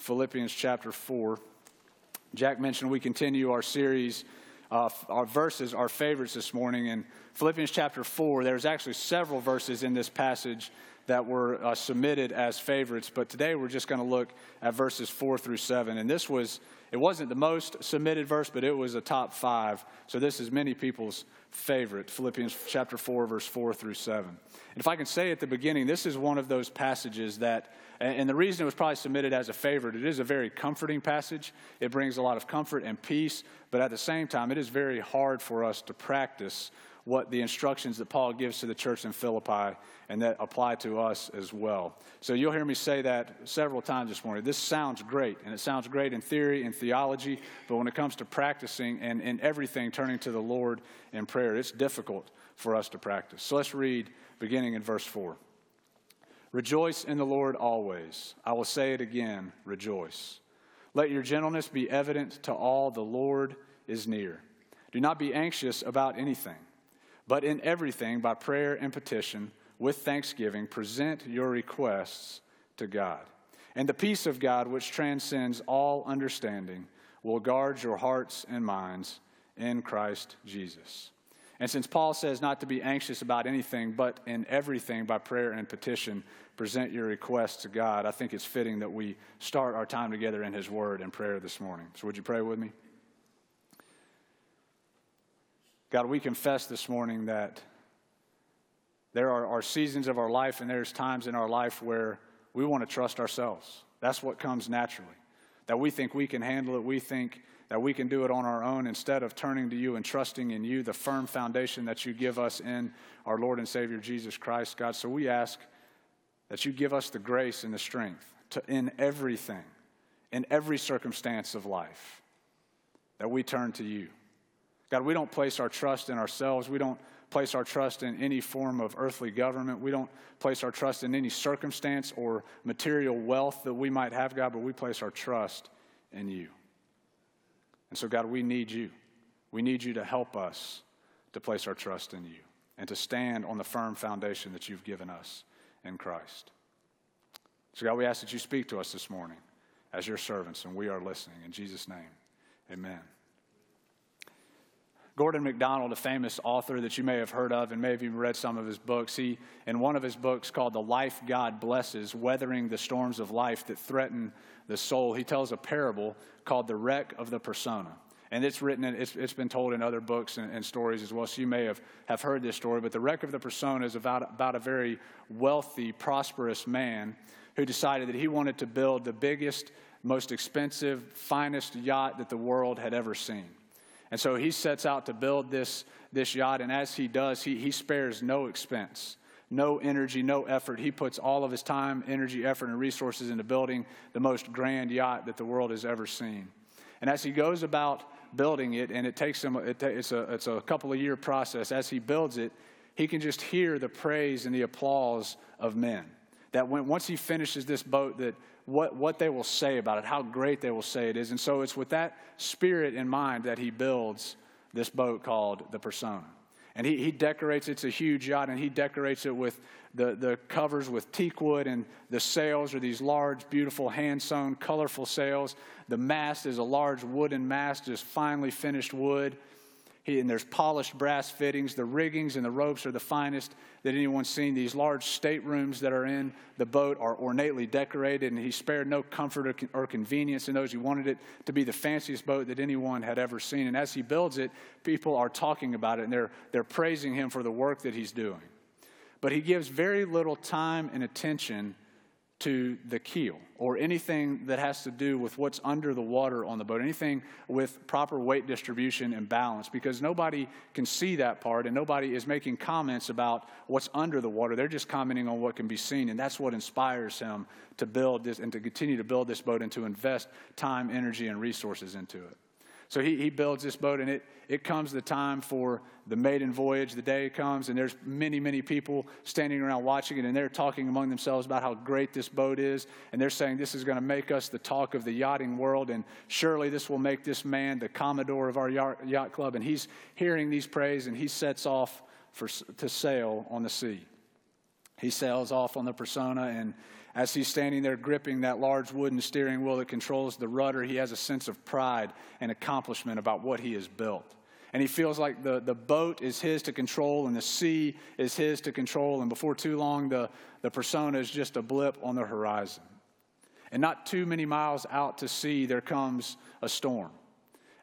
Philippians chapter 4. Jack mentioned we continue our series, uh, our verses, our favorites this morning. In Philippians chapter 4, there's actually several verses in this passage that were uh, submitted as favorites, but today we're just going to look at verses 4 through 7. And this was, it wasn't the most submitted verse, but it was a top five. So this is many people's favorite, Philippians chapter 4, verse 4 through 7. And if I can say at the beginning, this is one of those passages that and the reason it was probably submitted as a favorite, it is a very comforting passage. It brings a lot of comfort and peace, but at the same time, it is very hard for us to practice what the instructions that Paul gives to the church in Philippi and that apply to us as well. So you'll hear me say that several times this morning. This sounds great, and it sounds great in theory and theology, but when it comes to practicing and in everything, turning to the Lord in prayer, it's difficult for us to practice. So let's read beginning in verse 4. Rejoice in the Lord always. I will say it again, rejoice. Let your gentleness be evident to all, the Lord is near. Do not be anxious about anything, but in everything, by prayer and petition, with thanksgiving, present your requests to God. And the peace of God, which transcends all understanding, will guard your hearts and minds in Christ Jesus. And since Paul says not to be anxious about anything, but in everything by prayer and petition, present your requests to God, I think it's fitting that we start our time together in His Word and prayer this morning. So, would you pray with me? God, we confess this morning that there are, are seasons of our life and there's times in our life where we want to trust ourselves. That's what comes naturally. That we think we can handle it. We think that we can do it on our own instead of turning to you and trusting in you, the firm foundation that you give us in our Lord and Savior Jesus Christ, God. So we ask that you give us the grace and the strength to, in everything, in every circumstance of life, that we turn to you. God, we don't place our trust in ourselves. We don't place our trust in any form of earthly government. We don't place our trust in any circumstance or material wealth that we might have, God, but we place our trust in you. And so, God, we need you. We need you to help us to place our trust in you and to stand on the firm foundation that you've given us in Christ. So, God, we ask that you speak to us this morning as your servants, and we are listening. In Jesus' name, amen. Gordon MacDonald, a famous author that you may have heard of and may have even read some of his books, he, in one of his books called The Life God Blesses, Weathering the Storms of Life That Threaten the Soul, he tells a parable called The Wreck of the Persona. And it's written, in, it's, it's been told in other books and, and, stories as well. So you may have, have heard this story. But the wreck of the persona is about, about a very wealthy, prosperous man who decided that he wanted to build the biggest, most expensive, finest yacht that the world had ever seen. And so he sets out to build this, this yacht, and as he does, he, he spares no expense, no energy, no effort. He puts all of his time, energy, effort, and resources into building the most grand yacht that the world has ever seen. And as he goes about building it, and it takes him, it, it's, a, it's a couple of year process, as he builds it, he can just hear the praise and the applause of men. That when, once he finishes this boat, that what, what they will say about it, how great they will say it is. And so it's with that spirit in mind that he builds this boat called the Persona. And he, he decorates, it's a huge yacht, and he decorates it with the, the covers with teak wood, and the sails are these large, beautiful, hand sewn, colorful sails. The mast is a large wooden mast, just finely finished wood. He, and there's polished brass fittings. The riggings and the ropes are the finest that anyone's seen. These large staterooms that are in the boat are ornately decorated, and he spared no comfort or, or convenience in those. He wanted it to be the fanciest boat that anyone had ever seen. And as he builds it, people are talking about it, and they're, they're praising him for the work that he's doing. But he gives very little time and attention to the keel or anything that has to do with what's under the water on the boat, anything with proper weight distribution and balance, because nobody can see that part and nobody is making comments about what's under the water. They're just commenting on what can be seen, and that's what inspires him to build this and to continue to build this boat and to invest time, energy, and resources into it. So he, he builds this boat, and it, it comes the time for the maiden voyage. The day comes, and there's many, many people standing around watching it, and they're talking among themselves about how great this boat is. And they're saying, This is going to make us the talk of the yachting world, and surely this will make this man the commodore of our yacht club. And he's hearing these praise, and he sets off for, to sail on the sea. He sails off on the persona, and as he's standing there gripping that large wooden steering wheel that controls the rudder, he has a sense of pride and accomplishment about what he has built. And he feels like the, the boat is his to control and the sea is his to control. And before too long, the, the persona is just a blip on the horizon. And not too many miles out to sea, there comes a storm.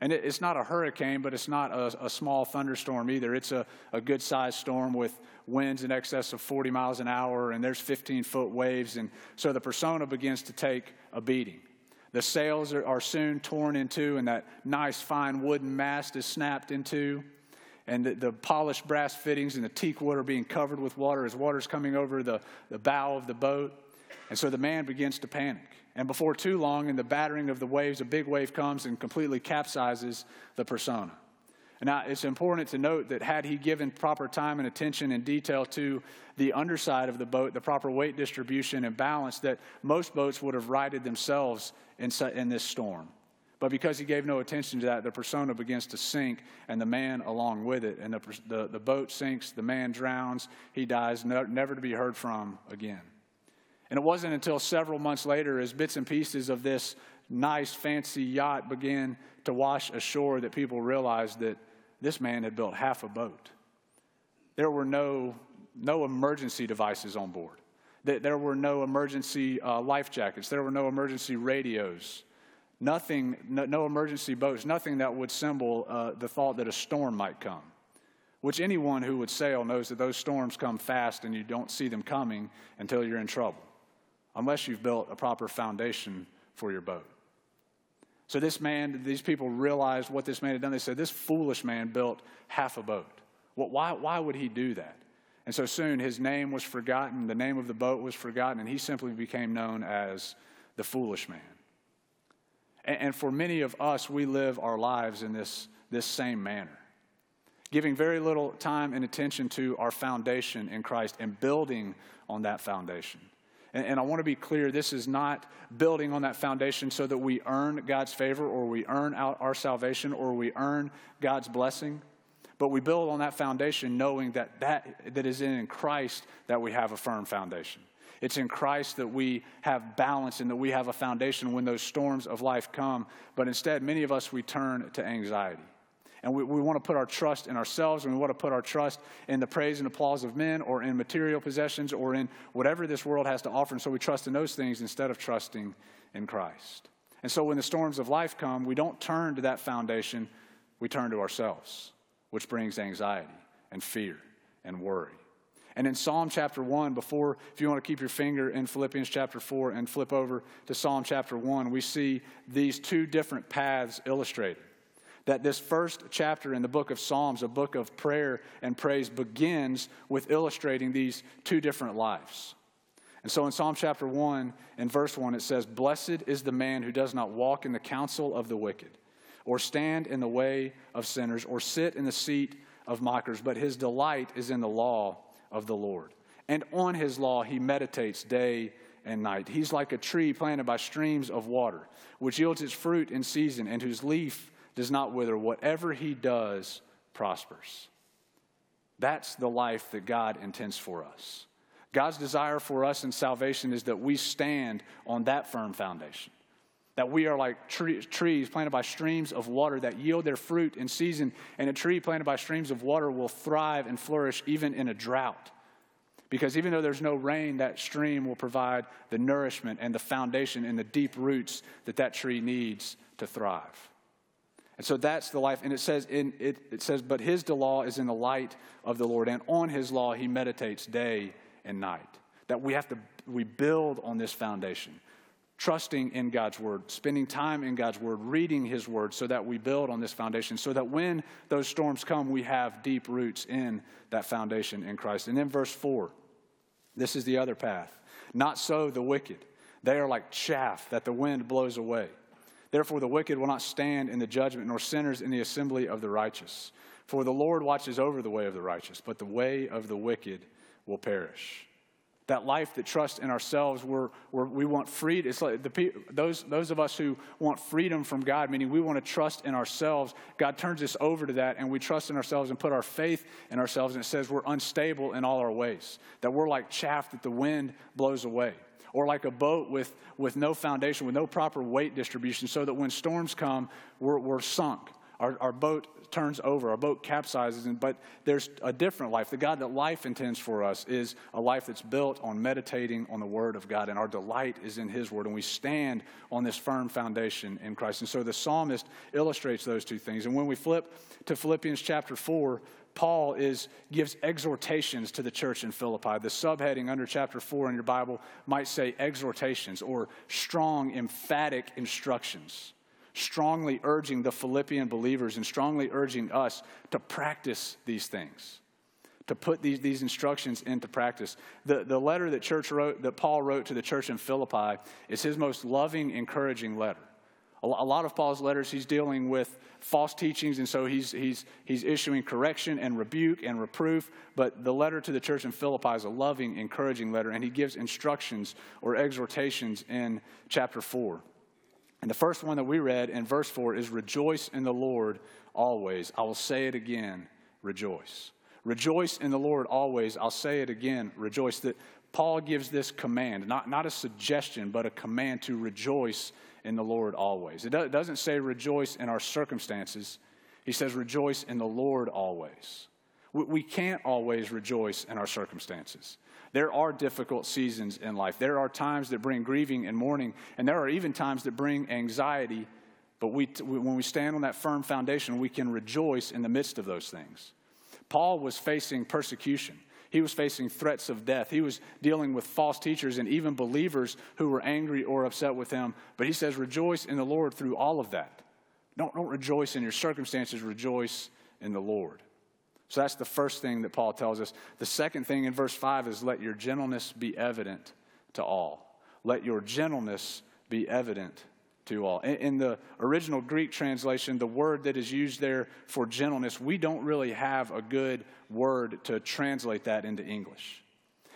And it, it's not a hurricane, but it's not a, a small thunderstorm either. It's a, a good sized storm with winds in excess of 40 miles an hour, and there's 15 foot waves. And so the persona begins to take a beating. The sails are, are soon torn in two, and that nice, fine wooden mast is snapped in two. And the, the, polished brass fittings and the teak wood are being covered with water as water's coming over the, the bow of the boat. And so the man begins to panic. And before too long, in the battering of the waves, a big wave comes and completely capsizes the persona. Now, it's important to note that had he given proper time and attention and detail to the underside of the boat, the proper weight distribution and balance, that most boats would have righted themselves in, in this storm. But because he gave no attention to that, the persona begins to sink and the man along with it. And the, the, the boat sinks, the man drowns, he dies, no, never to be heard from again. And it wasn't until several months later, as bits and pieces of this nice, fancy yacht began to wash ashore, that people realized that this man had built half a boat. There were no, no emergency devices on board. There were no emergency uh, life jackets. There were no emergency radios. Nothing, no, no emergency boats, nothing that would symbol uh, the thought that a storm might come which anyone who would sail knows that those storms come fast and you don't see them coming until you're in trouble unless you've built a proper foundation for your boat. So this man, these people realized what this man had done. They said, This foolish man built half a boat. Well, why, why would he do that? And so soon his name was forgotten, the name of the boat was forgotten, and he simply became known as the foolish man. And, and for many of us, we live our lives in this, this same manner, giving very little time and attention to our foundation in Christ and building on that foundation. And, and I want to be clear this is not building on that foundation so that we earn God's favor or we earn our, our salvation or we earn God's blessing. But we build on that foundation knowing that that, that is in Christ that we have a firm foundation. It's in Christ that we have balance and that we have a foundation when those storms of life come. But instead, many of us, we turn to anxiety. And we, we want to put our trust in ourselves and we want to put our trust in the praise and applause of men or in material possessions or in whatever this world has to offer. And so we trust in those things instead of trusting in Christ. And so when the storms of life come, we don't turn to that foundation, we turn to ourselves, which brings anxiety and fear and worry. And in Psalm chapter 1, before, if you want to keep your finger in Philippians chapter 4 and flip over to Psalm chapter 1, we see these two different paths illustrated that this first chapter in the book of Psalms, a book of prayer and praise, begins with illustrating these two different lives. And so in Psalm chapter 1 and verse 1, it says, Blessed is the man who does not walk in the counsel of the wicked, or stand in the way of sinners, or sit in the seat of mockers, but his delight is in the law of the Lord. And on his law he meditates day and night. He's like a tree planted by streams of water, which yields its fruit in season, and whose leaf does not wither. Whatever he does prospers. That's the life that God intends for us. God's desire for us in salvation is that we stand on that firm foundation. That we are like tree, trees planted by streams of water that yield their fruit in season, and a tree planted by streams of water will thrive and flourish even in a drought. Because even though there's no rain, that stream will provide the nourishment and the foundation and the deep roots that that tree needs to thrive. And so that's the life. And it says, in, it, it says, but his law is in the light of the Lord, and on his law he meditates day and night. That we have to, we build on this foundation, trusting in God's word, spending time in God's word, reading his word, so that we build on this foundation, so that when those storms come, we have deep roots in that foundation in Christ. And then verse 4, this is the other path. Not so the wicked. They are like chaff that the wind blows away. Therefore, the wicked will not stand in the judgment, nor sinners in the assembly of the righteous. For the Lord watches over the way of the righteous, but the way of the wicked will perish. That life that trusts in ourselves, we're, we're, we want freedom. It's like the, those, those of us who want freedom from God, meaning we want to trust in ourselves, God turns us over to that, and we trust in ourselves and put our faith in ourselves, and it says we're unstable in all our ways, that we're like chaff that the wind blows away. Or like a boat with, with no foundation, with no proper weight distribution, so that when storms come, we're, we're sunk. Our, our boat turns over, our boat capsizes, but there's a different life. The God that life intends for us is a life that's built on meditating on the Word of God, and our delight is in His Word, and we stand on this firm foundation in Christ. And so the psalmist illustrates those two things. And when we flip to Philippians chapter 4, Paul is, gives exhortations to the church in Philippi. The subheading under chapter 4 in your Bible might say exhortations or strong, emphatic instructions, strongly urging the Philippian believers and strongly urging us to practice these things, to put these, these instructions into practice. The, the letter that, church wrote, that Paul wrote to the church in Philippi is his most loving, encouraging letter. A lot of Paul's letters, he's dealing with false teachings, and so he's, he's, he's issuing correction and rebuke and reproof. But the letter to the church in Philippi is a loving, encouraging letter, and he gives instructions or exhortations in chapter 4. And the first one that we read in verse 4 is Rejoice in the Lord always. I will say it again, rejoice. Rejoice in the Lord always. I'll say it again, rejoice. That Paul gives this command, not, not a suggestion, but a command to rejoice in the Lord always. It doesn't say rejoice in our circumstances, he says rejoice in the Lord always. We can't always rejoice in our circumstances. There are difficult seasons in life. There are times that bring grieving and mourning, and there are even times that bring anxiety. But we, when we stand on that firm foundation, we can rejoice in the midst of those things. Paul was facing persecution. He was facing threats of death. He was dealing with false teachers and even believers who were angry or upset with him. But he says, Rejoice in the Lord through all of that. Don't, don't rejoice in your circumstances, rejoice in the Lord. So that's the first thing that Paul tells us. The second thing in verse 5 is let your gentleness be evident to all. Let your gentleness be evident to all. In, the original Greek translation, the word that is used there for gentleness, we don't really have a good word to translate that into English.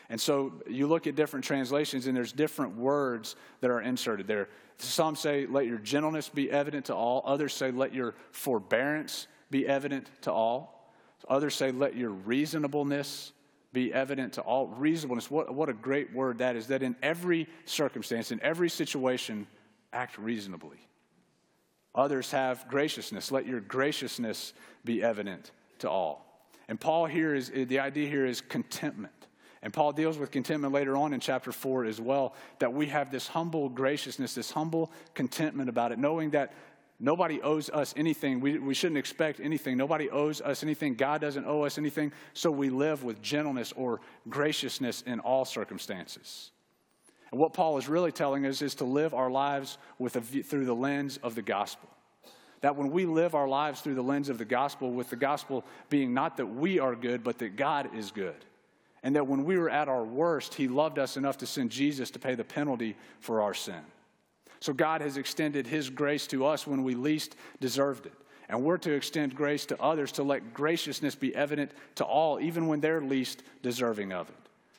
And so you look at different translations, and there's different words that are inserted there. Some say, let your gentleness be evident to all. Others say, let your forbearance be evident to all. Others say, let your reasonableness be evident to all. Reasonableness, what, what a great word that is. That in every circumstance, in every situation, act reasonably. Others have graciousness. Let your graciousness be evident to all. And Paul here is the idea here is contentment. And Paul deals with contentment later on in chapter 4 as well, that we have this humble graciousness, this humble contentment about it, knowing that nobody owes us anything. We, we shouldn't expect anything. Nobody owes us anything. God doesn't owe us anything. So we live with gentleness or graciousness in all circumstances. And what Paul is really telling us is to live our lives with a, through the lens of the gospel. That when we live our lives through the lens of the gospel, with the gospel being not that we are good, but that God is good. And that when we were at our worst, He loved us enough to send Jesus to pay the penalty for our sin. So God has extended His grace to us when we least deserved it. And we're to extend grace to others to let graciousness be evident to all, even when they're least deserving of it.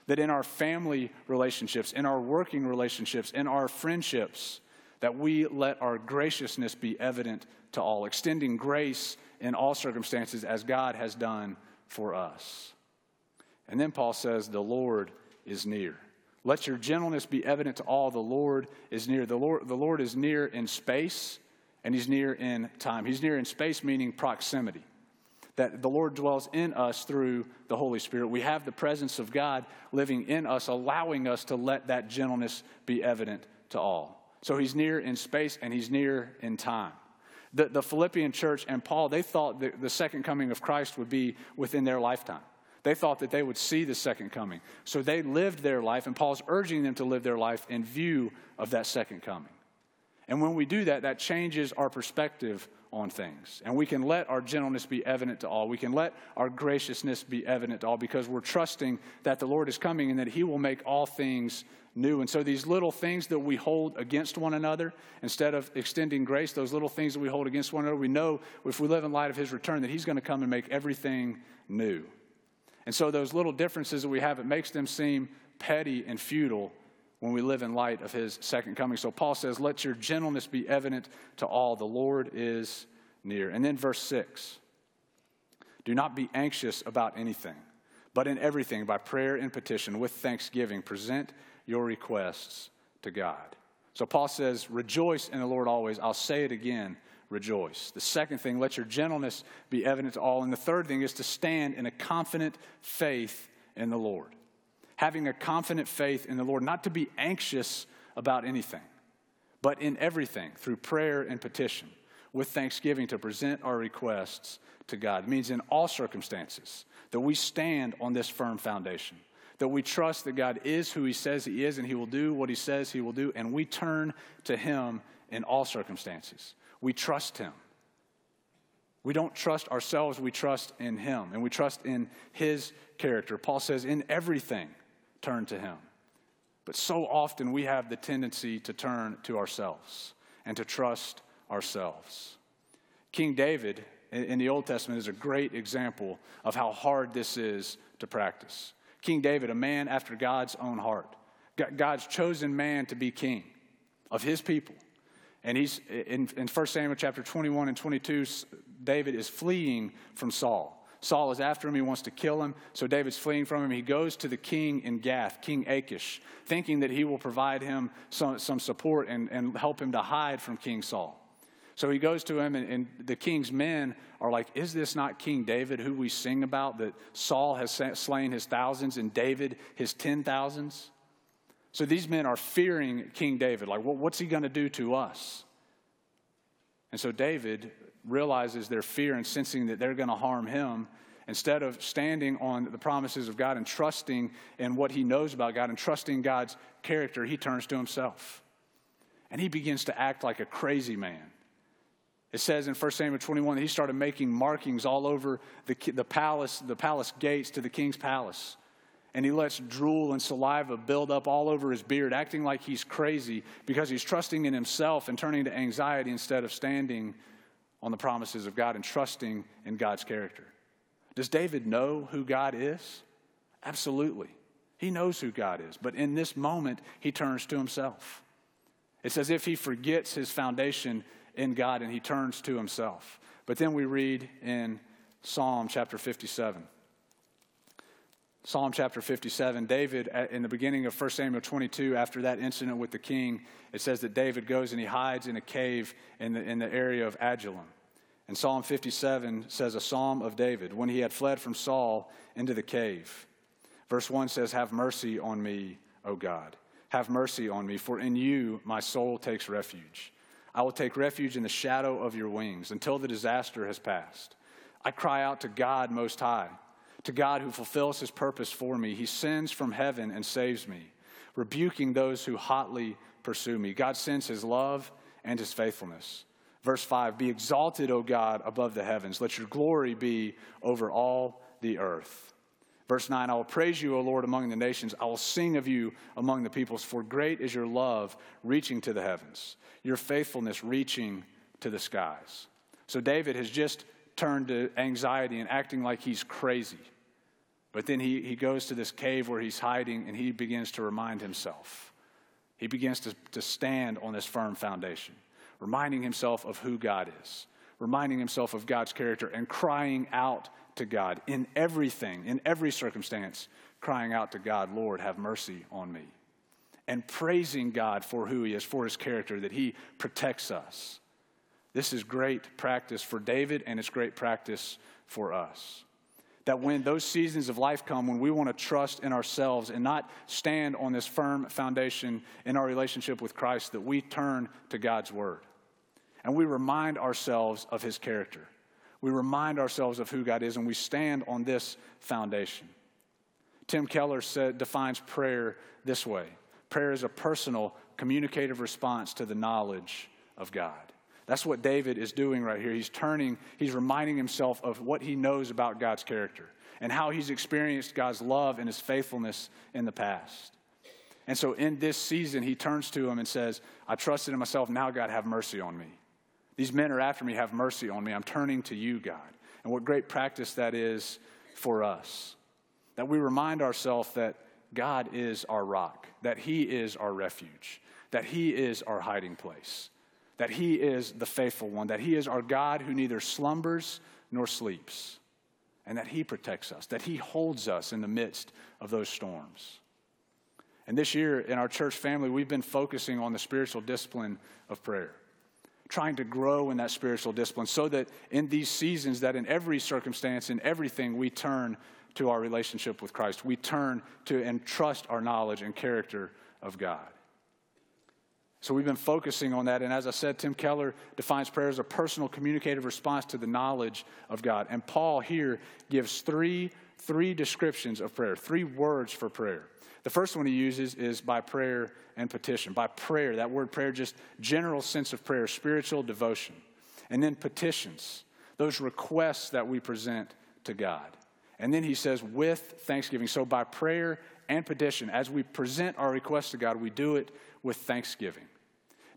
That in our family relationships, in our working relationships, in our friendships, that we let our graciousness be evident to all, extending grace in all circumstances as God has done for us. And then Paul says, The Lord is near. Let your gentleness be evident to all. The Lord is near. The Lord, the Lord is near in space and he's near in time. He's near in space, meaning proximity that the Lord dwells in us through the Holy Spirit. We have the presence of God living in us, allowing us to let that gentleness be evident to all. So he's near in space and he's near in time. The, the Philippian church and Paul, they thought the second coming of Christ would be within their lifetime. They thought that they would see the second coming. So they lived their life, and Paul's urging them to live their life in view of that second coming. And when we do that, that changes our perspective on things. And we can let our gentleness be evident to all. We can let our graciousness be evident to all because we're trusting that the Lord is coming and that He will make all things new. And so these little things that we hold against one another, instead of extending grace, those little things that we hold against one another, we know if we live in light of His return that He's going to come and make everything new. And so those little differences that we have, it makes them seem petty and futile when we live in light of his second coming. So Paul says, Let your gentleness be evident to all. The Lord is near. And then verse 6 Do not be anxious about anything, but in everything, by prayer and petition, with thanksgiving, present your requests to God. So Paul says, Rejoice in the Lord always. I'll say it again, rejoice. The second thing, let your gentleness be evident to all. And the third thing is to stand in a confident faith in the Lord. Having a confident faith in the Lord, not to be anxious about anything, but in everything, through prayer and petition, with thanksgiving, to present our requests to God. It means in all circumstances that we stand on this firm foundation that we trust that God is who He says He is and He will do what He says He will do, and we turn to Him in all circumstances. We trust Him. We don't trust ourselves, we trust in Him, and we trust in His character. Paul says, in everything, turn to Him. But so often we have the tendency to turn to ourselves and to trust ourselves. King David in the Old Testament is a great example of how hard this is to practice. King David, a man after God's own heart, God's chosen man to be king of his people. And he's in, in 1 Samuel chapter 21 and 22, David is fleeing from Saul. Saul is after him. He wants to kill him. So David's fleeing from him. He goes to the king in Gath, King Achish, thinking that he will provide him some, some support and, and help him to hide from King Saul. So he goes to him, and, and, the king's men are like, Is this not King David who we sing about? That Saul has slain his thousands and David his ten thousands? So these men are fearing King David. Like, well, what's he going to do to us? And so David realizes their fear and sensing that they're going to harm him. Instead of standing on the promises of God and trusting in what he knows about God and trusting God's character, he turns to himself. And he begins to act like a crazy man. It says in 1 Samuel 21 that he started making markings all over the, the palace, the palace gates to the king's palace. And he lets drool and saliva build up all over his beard, acting like he's crazy because he's trusting in himself and turning to anxiety instead of standing on the promises of God and trusting in God's character. Does David know who God is? Absolutely. He knows who God is. But in this moment, he turns to himself. It's as if he forgets his foundation in God and he turns to himself. But then we read in Psalm chapter 57. Psalm chapter 57, David, in the beginning of 1 Samuel 22, after that incident with the king, it says that David goes and he hides in a cave in the, in the area of Adullam. And Psalm 57 says, A psalm of David, when he had fled from Saul into the cave. Verse 1 says, Have mercy on me, O God. Have mercy on me, for in you my soul takes refuge. I will take refuge in the shadow of your wings until the disaster has passed. I cry out to God Most High, to God who fulfills his purpose for me. He sends from heaven and saves me, rebuking those who hotly pursue me. God sends his love and his faithfulness. Verse 5 Be exalted, O God, above the heavens. Let your glory be over all the earth. Verse 9, I will praise you, O Lord, among the nations. I will sing of you among the peoples, for great is your love reaching to the heavens, your faithfulness reaching to the skies. So David has just turned to anxiety and acting like he's crazy. But then he, he goes to this cave where he's hiding and he begins to remind himself. He begins to, to stand on this firm foundation, reminding himself of who God is, reminding himself of God's character, and crying out to God in everything, in every circumstance, crying out to God, Lord, have mercy on me. And praising God for who He is, for His character, that He protects us. This is great practice for David, and it's great practice for us. That when those seasons of life come, when we want to trust in ourselves and not stand on this firm foundation in our relationship with Christ, that we turn to God's Word. And we remind ourselves of His character we remind ourselves of who God is and we stand on this foundation. Tim Keller said, defines prayer this way prayer is a personal, communicative response to the knowledge of God. That's what David is doing right here. He's turning, he's reminding himself of what he knows about God's character and how he's experienced God's love and his faithfulness in the past. And so in this season, he turns to him and says, I trusted in myself. Now, God, have mercy on me. These men are after me, have mercy on me. I'm turning to you, God. And what great practice that is for us. That we remind ourselves that God is our rock, that He is our refuge, that He is our hiding place, that He is the faithful one, that He is our God who neither slumbers nor sleeps, and that He protects us, that He holds us in the midst of those storms. And this year in our church family, we've been focusing on the spiritual discipline of prayer, trying to grow in that spiritual discipline so that in these seasons, that in every circumstance, in everything, we turn to our relationship with Christ. We turn to and trust our knowledge and character of God. So we've been focusing on that. And as I said, Tim Keller defines prayer as a personal communicative response to the knowledge of God. And Paul here gives three, three descriptions of prayer, three words for prayer. The first one he uses is by prayer and petition. By prayer, that word prayer, just general sense of prayer, spiritual devotion. And then petitions, those requests that we present to God. And then he says, with thanksgiving. So by prayer and petition, as we present our requests to God, we do it with thanksgiving.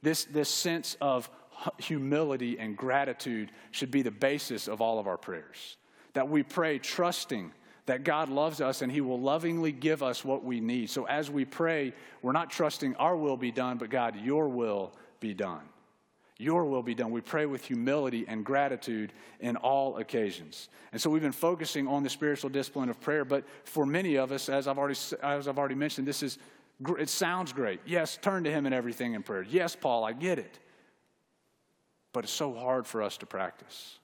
This, this sense of humility and gratitude should be the basis of all of our prayers. That we pray trusting that God loves us and He will lovingly give us what we need. So as we pray, we're not trusting our will be done, but God, your will be done. Your will be done. We pray with humility and gratitude in all occasions. And so we've been focusing on the spiritual discipline of prayer, but for many of us, as I've already, as I've already mentioned, this is it sounds great. Yes, turn to Him in everything in prayer. Yes, Paul, I get it. But it's so hard for us to practice.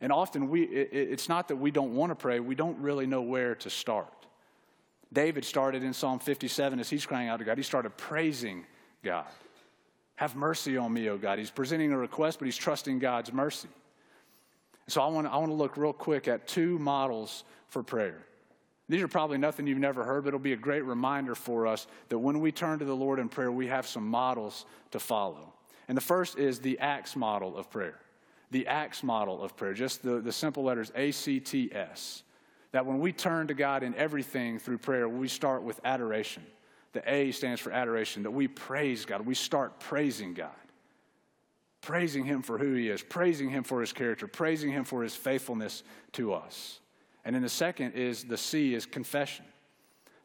And often we, it, it's not that we don't want to pray, we don't really know where to start. David started in Psalm 57 as he's crying out to God. He started praising God. Have mercy on me, O God. He's presenting a request, but he's trusting God's mercy. So I want, I want to look real quick at two models for prayer. These are probably nothing you've never heard, but it'll be a great reminder for us that when we turn to the Lord in prayer, we have some models to follow. And the first is the ACTS model of prayer. The ACTS model of prayer, just the, the simple letters A C T S. That when we turn to God in everything through prayer, we start with adoration. The A stands for adoration, that we praise God. We start praising God, praising Him for who He is, praising Him for His character, praising Him for His faithfulness to us. And then the second is the C is confession.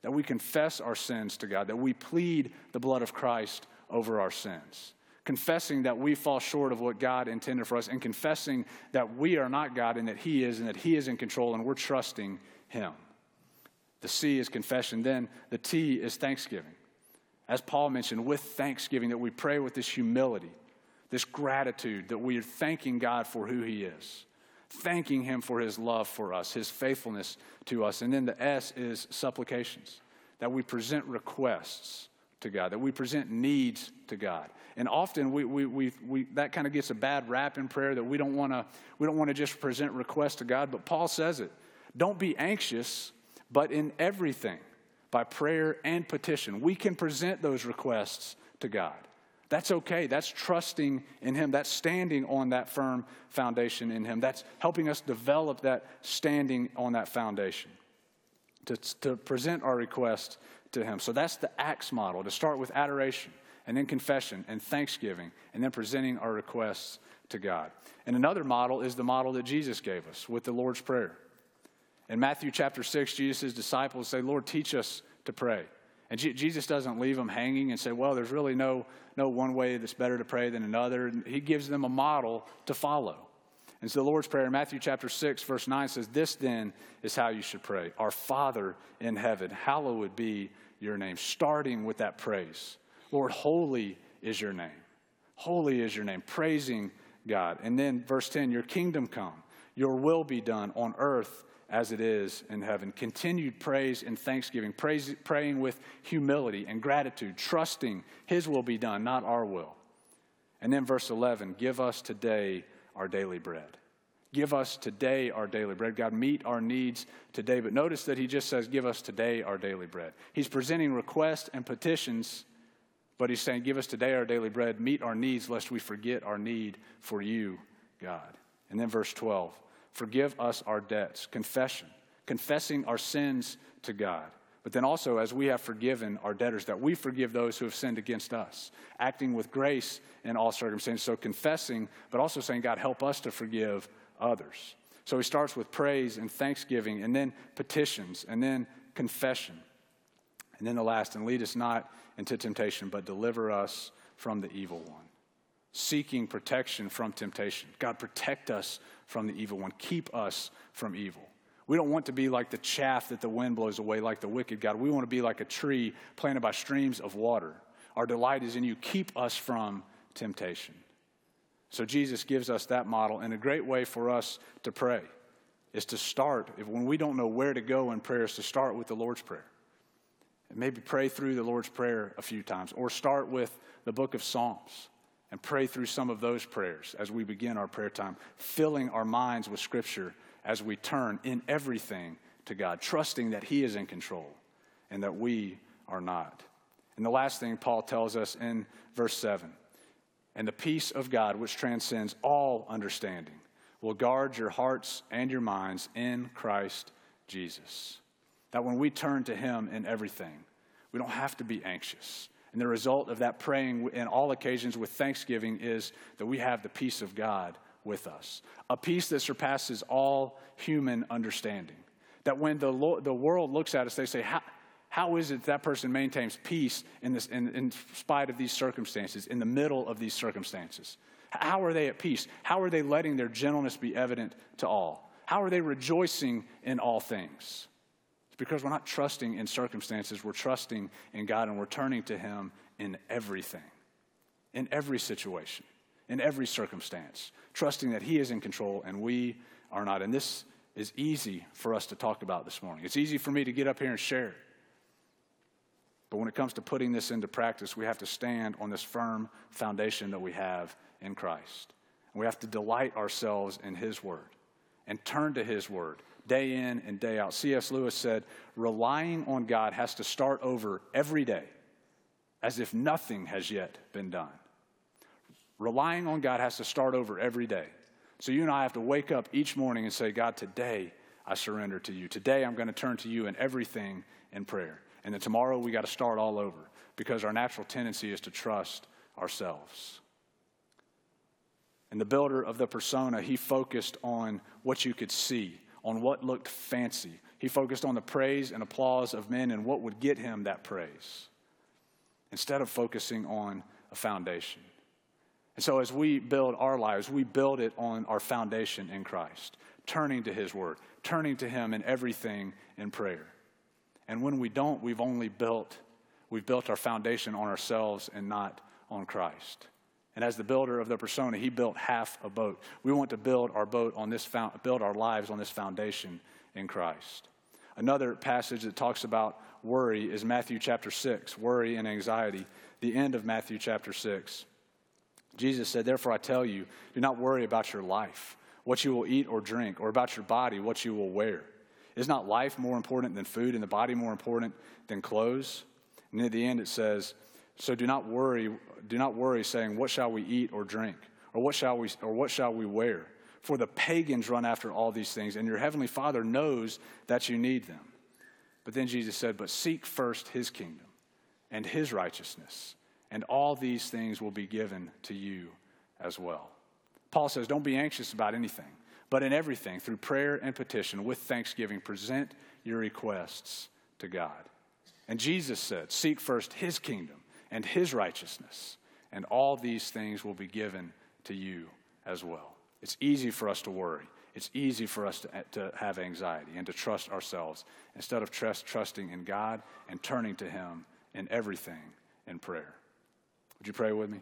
That we confess our sins to God, that we plead the blood of Christ over our sins. Confessing that we fall short of what God intended for us, and confessing that we are not God and that He is, and that He is in control, and we're trusting Him. The C is confession. Then the T is thanksgiving. As Paul mentioned, with thanksgiving, that we pray with this humility, this gratitude, that we are thanking God for who He is thanking Him for His love for us, His faithfulness to us. And then the S is supplications, that we present requests to God, that we present needs to God. And often we, we, we, we that kind of gets a bad rap in prayer that we don't want to we don't want to just present requests to God, but Paul says it. Don't be anxious, but in everything, by prayer and petition, we can present those requests to God. That's okay. That's trusting in Him. That's standing on that firm foundation in Him. That's helping us develop that standing on that foundation to, to present our request to Him. So that's the ACTS model to start with adoration and then confession and thanksgiving and then presenting our requests to God. And another model is the model that Jesus gave us with the Lord's Prayer. In Matthew chapter 6, Jesus' disciples say, Lord, teach us to pray. And Jesus doesn't leave them hanging and say, well, there's really no, no one way that's better to pray than another. He gives them a model to follow. And so the Lord's Prayer in Matthew chapter 6, verse 9 says, This then is how you should pray. Our Father in heaven, hallowed be your name. Starting with that praise. Lord, holy is your name. Holy is your name. Praising God. And then verse 10, Your kingdom come, your will be done on earth as it is in heaven. Continued praise and thanksgiving, praise, praying with humility and gratitude, trusting His will be done, not our will. And then verse 11 give us today our daily bread. Give us today our daily bread. God, meet our needs today. But notice that He just says, Give us today our daily bread. He's presenting requests and petitions, but He's saying, Give us today our daily bread. Meet our needs, lest we forget our need for you, God. And then verse 12 forgive us our debts, confession, confessing our sins to God. But then also, as we have forgiven our debtors, that we forgive those who have sinned against us, acting with grace in all circumstances. So confessing, but also saying, God, help us to forgive others. So he starts with praise and thanksgiving, and then petitions, and then confession. And then the last, and lead us not into temptation, but deliver us from the evil one seeking protection from temptation. God, protect us from the evil one. Keep us from evil. We don't want to be like the chaff that the wind blows away, like the wicked God. We want to be like a tree planted by streams of water. Our delight is in you. Keep us from temptation. So Jesus gives us that model, and a great way for us to pray is to start, if, when we don't know where to go in prayer, is to start with the Lord's Prayer. And maybe pray through the Lord's Prayer a few times, or start with the book of Psalms and pray through some of those prayers as we begin our prayer time, filling our minds with Scripture as we turn in everything to God, trusting that He is in control and that we are not. And the last thing Paul tells us in verse 7 and the peace of God, which transcends all understanding, will guard your hearts and your minds in Christ Jesus. That when we turn to Him in everything, we don't have to be anxious. And the result of that praying in all occasions with thanksgiving is that we have the peace of God with us, a peace that surpasses all human understanding. That when the, lo- the world looks at us, they say, how, how is it that person maintains peace in, this, in, in spite of these circumstances, in the middle of these circumstances? How are they at peace? How are they letting their gentleness be evident to all? How are they rejoicing in all things? Because we're not trusting in circumstances, we're trusting in God and we're turning to Him in everything, in every situation in every circumstance, trusting that He is in control and we are not. And this is easy for us to talk about this morning. It's easy for me to get up here and share it. But when it comes to putting this into practice, we have to stand on this firm foundation that we have in Christ. We have to delight ourselves in His Word and turn to His Word day in and day out. C.S. Lewis said, relying on God has to start over every day as if nothing has yet been done. Relying on God has to start over every day. So you and I have to wake up each morning and say, God, today I surrender to you. Today I'm going to turn to you in everything in prayer. And then tomorrow we got to start all over because our natural tendency is to trust ourselves. And the builder of the persona, he focused on what you could see, on what looked fancy. He focused on the praise and applause of men and what would get him that praise instead of focusing on a foundation. And so, as we build our lives, we build it on our foundation in Christ, turning to His Word, turning to Him in everything in prayer. And when we don't, we've only built, we've built our foundation on ourselves and not on Christ. And as the builder of the persona, he built half a boat. We want to build our boat on this, build our lives on this foundation in Christ. Another passage that talks about worry is Matthew chapter 6, worry and anxiety, the end of Matthew chapter 6. Jesus said, Therefore I tell you, do not worry about your life, what you will eat or drink, or about your body, what you will wear. Is not life more important than food, and the body more important than clothes? And at the end it says, So do not worry, do not worry, saying, What shall we eat or drink? Or what shall we or what shall we wear? For the pagans run after all these things, and your heavenly Father knows that you need them. But then Jesus said, But seek first his kingdom and his righteousness and all these things will be given to you as well. Paul says, Don't be anxious about anything, but in everything, through prayer and petition, with thanksgiving, present your requests to God. And Jesus said, Seek first his kingdom and his righteousness, and all these things will be given to you as well. It's easy for us to worry. It's easy for us to, to have anxiety and to trust ourselves instead of trust, trusting in God and turning to Him in everything in prayer. Would you pray with me?